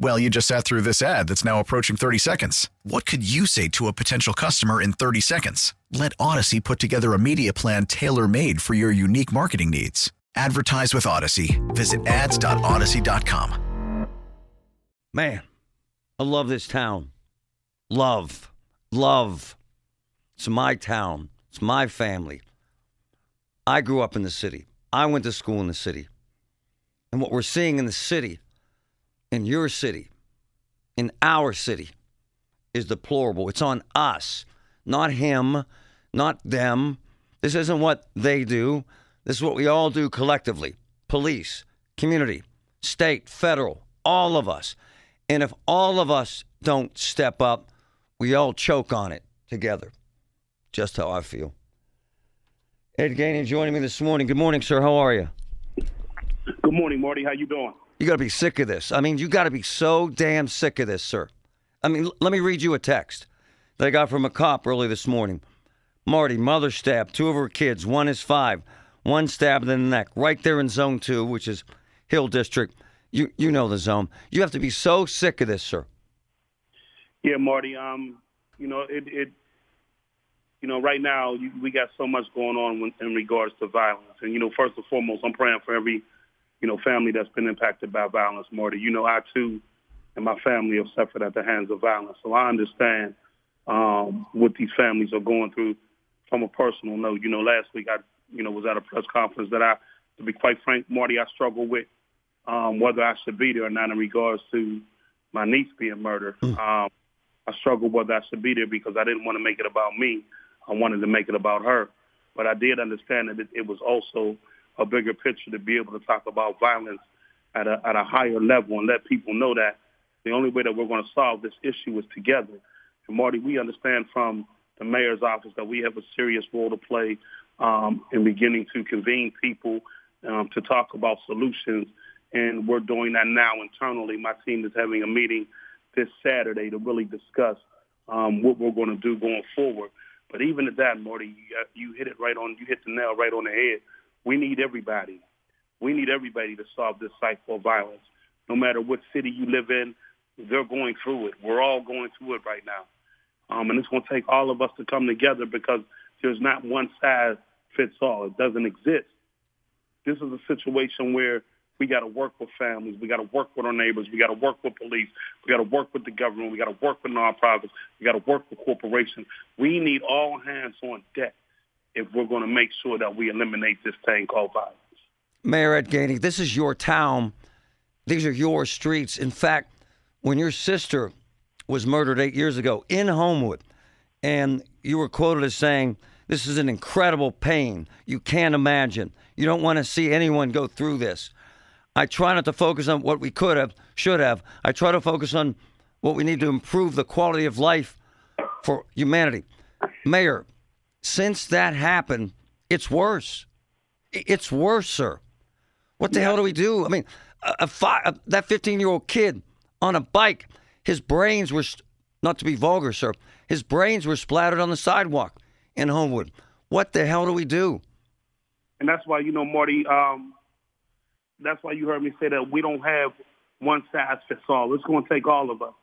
Well, you just sat through this ad that's now approaching 30 seconds. What could you say to a potential customer in 30 seconds? Let Audacy put together a media plan tailor made for your unique marketing needs. Advertise with Audacy. Visit ads.audacy.com. Man, I love this town. Love. Love. It's my town. It's my family. I grew up in the city. I went to school in the city. And what we're seeing in the city in your city, in our city, is deplorable. It's on us, not him, not them. This isn't what they do. This is what we all do collectively police, community, state, federal, all of us. And if all of us don't step up, we all choke on it together. Just how I feel. Ed Gainey joining me this morning. Good morning, sir. How are you? Good morning, Marty. How you doing? You got to be sick of this. I mean, you got to be so damn sick of this, sir. I mean, l- let me read you a text that I got from a cop early this morning. Marty, mother stabbed two of her kids. One is five. One stabbed in the neck, right there in Zone Two, which is Hill District. You you know the zone. You have to be so sick of this, sir. Yeah, Marty. Um, you know, it, it you know, right now you, we got so much going on when, in regards to violence, and you know, first and foremost, I'm praying for every you know family that's been impacted by violence. Marty, you know, I too and my family have suffered at the hands of violence, so I understand um, what these families are going through. From a personal note, you know, last week I, you know, was at a press conference that I, to be quite frank, Marty, I struggle with um, whether I should be there or not in regards to my niece being murdered. Um, I struggled whether I should be there because I didn't want to make it about me. I wanted to make it about her. But I did understand that it, it was also a bigger picture to be able to talk about violence at a, at a higher level and let people know that the only way that we're going to solve this issue is together. And Marty, we understand from the mayor's office that we have a serious role to play um, in beginning to convene people um, to talk about solutions. And we're doing that now internally. My team is having a meeting this Saturday to really discuss um, what we're going to do going forward. But even at that, Marty, you, you hit it right on. You hit the nail right on the head. We need everybody. We need everybody to solve this cycle of violence. No matter what city you live in, they're going through it. We're all going through it right now. Um, and it's going to take all of us to come together because there's not one size fits all. It doesn't exist. This is a situation where we got to work with families. We got to work with our neighbors. We got to work with police. We got to work with the government. We got to work with nonprofits. We got to work with corporations. We need all hands on deck if we're going to make sure that we eliminate this thing called violence. Mayor Ed Gainey, this is your town. These are your streets. In fact, when your sister was murdered eight years ago in Homewood, and you were quoted as saying, This is an incredible pain. You can't imagine. You don't want to see anyone go through this. I try not to focus on what we could have, should have. I try to focus on what we need to improve the quality of life for humanity. Mayor, since that happened, it's worse. It's worse, sir. What the hell do we do? I mean, a, a fi- a, that 15 year old kid on a bike, his brains were, not to be vulgar, sir, his brains were splattered on the sidewalk in Homewood. What the hell do we do? And that's why, you know, Marty, um, that's why you heard me say that we don't have one size fits all. It's going to take all of us.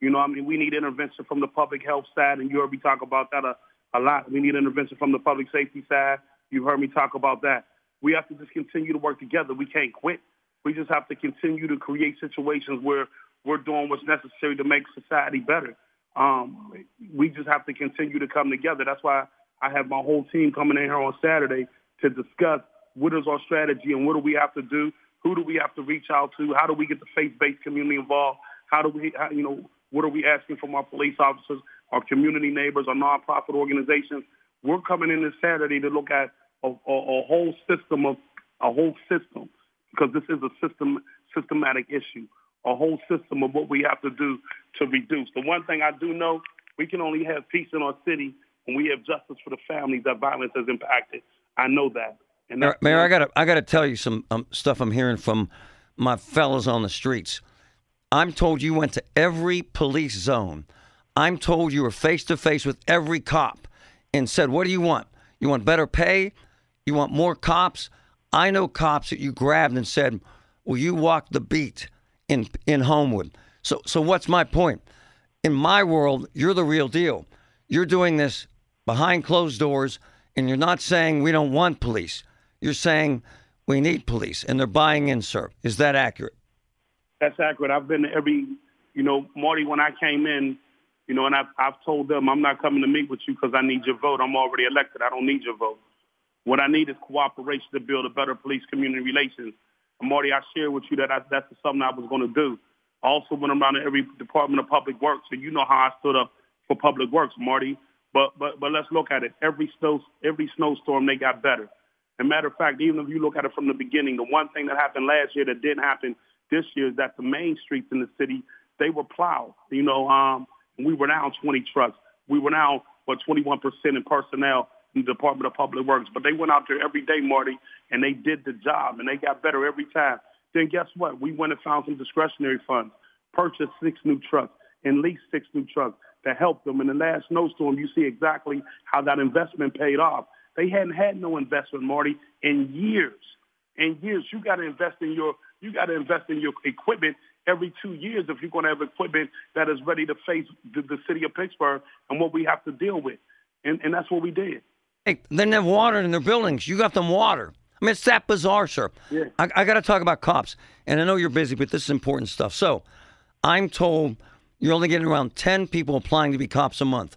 You know, I mean, we need intervention from the public health side, and you me talk about that a, a lot. We need intervention from the public safety side. You've heard me talk about that. We have to just continue to work together. We can't quit. We just have to continue to create situations where we're doing what's necessary to make society better. Um, we just have to continue to come together. That's why I have my whole team coming in here on Saturday to discuss what is our strategy and what do we have to do Who do we have to reach out to? How do we get the faith-based community involved? How do we, how, you know, what are we asking from our police officers, our community neighbors, our nonprofit organizations? We're coming in this Saturday to look at a, a, a whole system of a whole system because this is a system systematic issue, a whole system of what we have to do to reduce. The one thing I do know, we can only have peace in our city when we have justice for the families that violence has impacted. I know that. And Mayor, Mayor I gotta I gotta tell you some um, stuff I'm hearing from my fellows on the streets. I'm told you went to every police zone. I'm told you were face to face with every cop and said, "What do you want? You want better pay? You want more cops?" I know cops that you grabbed and said, "Will you walk the beat in in Homewood?" So so what's my point? In my world, you're the real deal. You're doing this behind closed doors and you're not saying we don't want police. You're saying we need police and they're buying in, sir. Is that accurate? That's accurate. I've been to every, you know, Marty, when I came in, you know, and I've, I've told them I'm not coming to meet with you because I need your vote. I'm already elected. I don't need your vote. What I need is cooperation to build a better police community relations. And Marty, I shared with you that I, that's something I was going to do. I also went around to every Department of Public Works, and you know how I stood up for Public Works, Marty. But but but let's look at it. Every snow every snowstorm they got better. As a matter of fact, even if you look at it from the beginning, the one thing that happened last year that didn't happen this year is that the main streets in the city they were plowed. You know, um, we were down 20 trucks. We were now what 21 percent in personnel in the Department of Public Works. But they went out there every day, Marty, and they did the job, and they got better every time. Then guess what? We went and found some discretionary funds, purchased six new trucks, and leased six new trucks to help them. In the last snowstorm, you see exactly how that investment paid off. They hadn't had no investment, Marty, in years. In years, you got to invest in your you got to invest in your equipment every two years if you're going to have equipment that is ready to face the, the city of Pittsburgh and what we have to deal with. And, and that's what we did. Hey, they didn't have water in their buildings. You got them water. I mean, it's that bizarre, sir. Yeah. I, I got to talk about cops. And I know you're busy, but this is important stuff. So I'm told you're only getting around 10 people applying to be cops a month.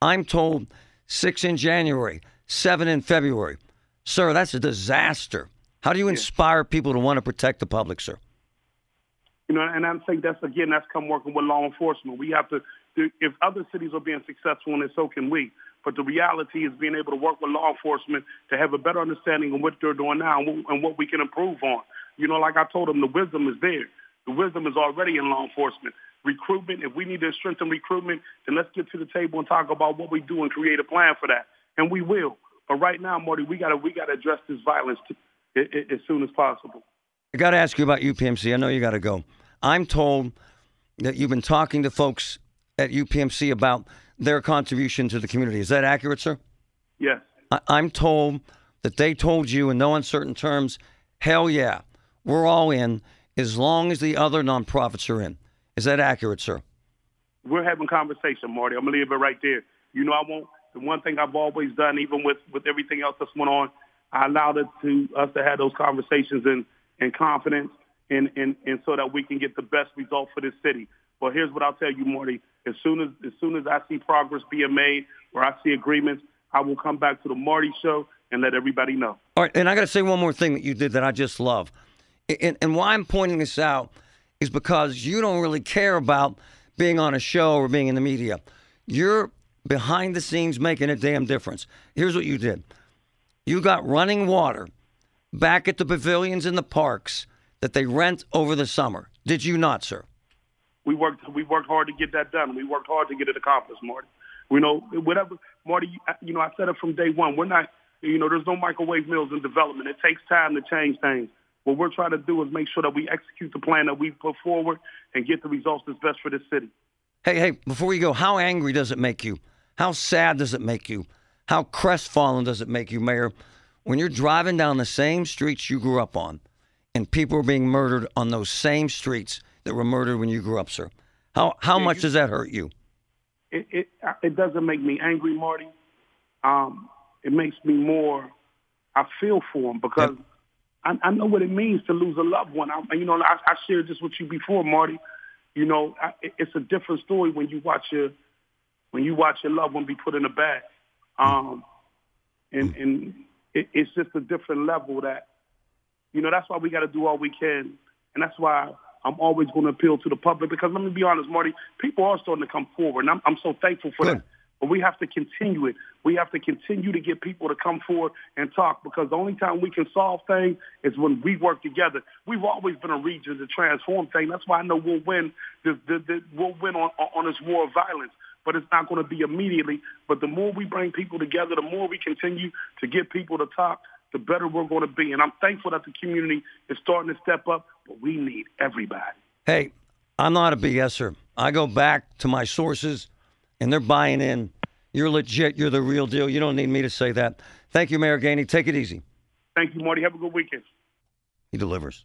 I'm told six in January, seven in February. Sir, that's a disaster. How do you inspire people to want to protect the public, sir? You know, and I think that's again that's come working with law enforcement. We have to, if other cities are being successful in it, so can we. But the reality is being able to work with law enforcement to have a better understanding of what they're doing now and what we can improve on. You know, like I told them, the wisdom is there. The wisdom is already in law enforcement. Recruitment, if we need to strengthen recruitment, then let's get to the table and talk about what we do and create a plan for that. And we will. But right now, Marty, we gotta we gotta address this violence to, as soon as possible. I got to ask you about UPMC. I know you got to go. I'm told that you've been talking to folks at UPMC about their contribution to the community. Is that accurate, sir? Yes. I- I'm told that they told you in no uncertain terms, hell yeah, we're all in as long as the other nonprofits are in. Is that accurate, sir? We're having conversation, Marty. I'm gonna leave it right there. You know, I won't. The one thing I've always done, even with with everything else that's went on, I allowed it to us to have those conversations in in confidence, and and and so that we can get the best result for this city. But here's what I'll tell you, Marty. As soon as as soon as I see progress being made, or I see agreements, I will come back to the Marty Show and let everybody know. All right, and I got to say one more thing that you did that I just love, and, and why I'm pointing this out is because you don't really care about being on a show or being in the media. You're behind the scenes making a damn difference. Here's what you did you got running water back at the pavilions in the parks that they rent over the summer. Did you not, sir? We worked. We worked hard to get that done. We worked hard to get it accomplished, Marty. We know whatever, Marty. You uh, know, I said it from day one. We're not. You know, there's no microwave mills in development. It takes time to change things. What we're trying to do is make sure that we execute the plan that we put forward and get the results that's best for the city. Hey, hey, before you go, how angry does it make you? How sad does it make you? How crestfallen does it make you, Mayor, when you're driving down the same streets you grew up on and people are being murdered on those same streets that were murdered when you grew up, sir? How, how much does that hurt you? It, it, it doesn't make me angry, Marty. Um, it makes me more, I feel for them because yep. I, I know what it means to lose a loved one. I, you know, I, I shared this with you before, Marty. You know, I, it's a different story when you watch your when you watch your loved one be put in a bag, um, and and it, it's just a different level that you know, that's why we got to do all we can. And that's why I'm always going to appeal to the public because let me be honest, Marty, people are starting to come forward. And I'm, I'm so thankful for Good. that. But we have to continue it. We have to continue to get people to come forward and talk because the only time we can solve things is when we work together. We've always been a region to transform things. That's why I know we'll win. The, the, the, we'll win on, on this war of violence. But it's not going to be immediately. But the more we bring people together, the more we continue to get people to talk, the better we're going to be. And I'm thankful that the community is starting to step up. But we need everybody. Hey, I'm not a BSer. I go back to my sources, and they're buying in. You're legit. You're the real deal. You don't need me to say that. Thank you, Mayor Gainey. Take it easy. Thank you, Marty. Have a good weekend. He delivers.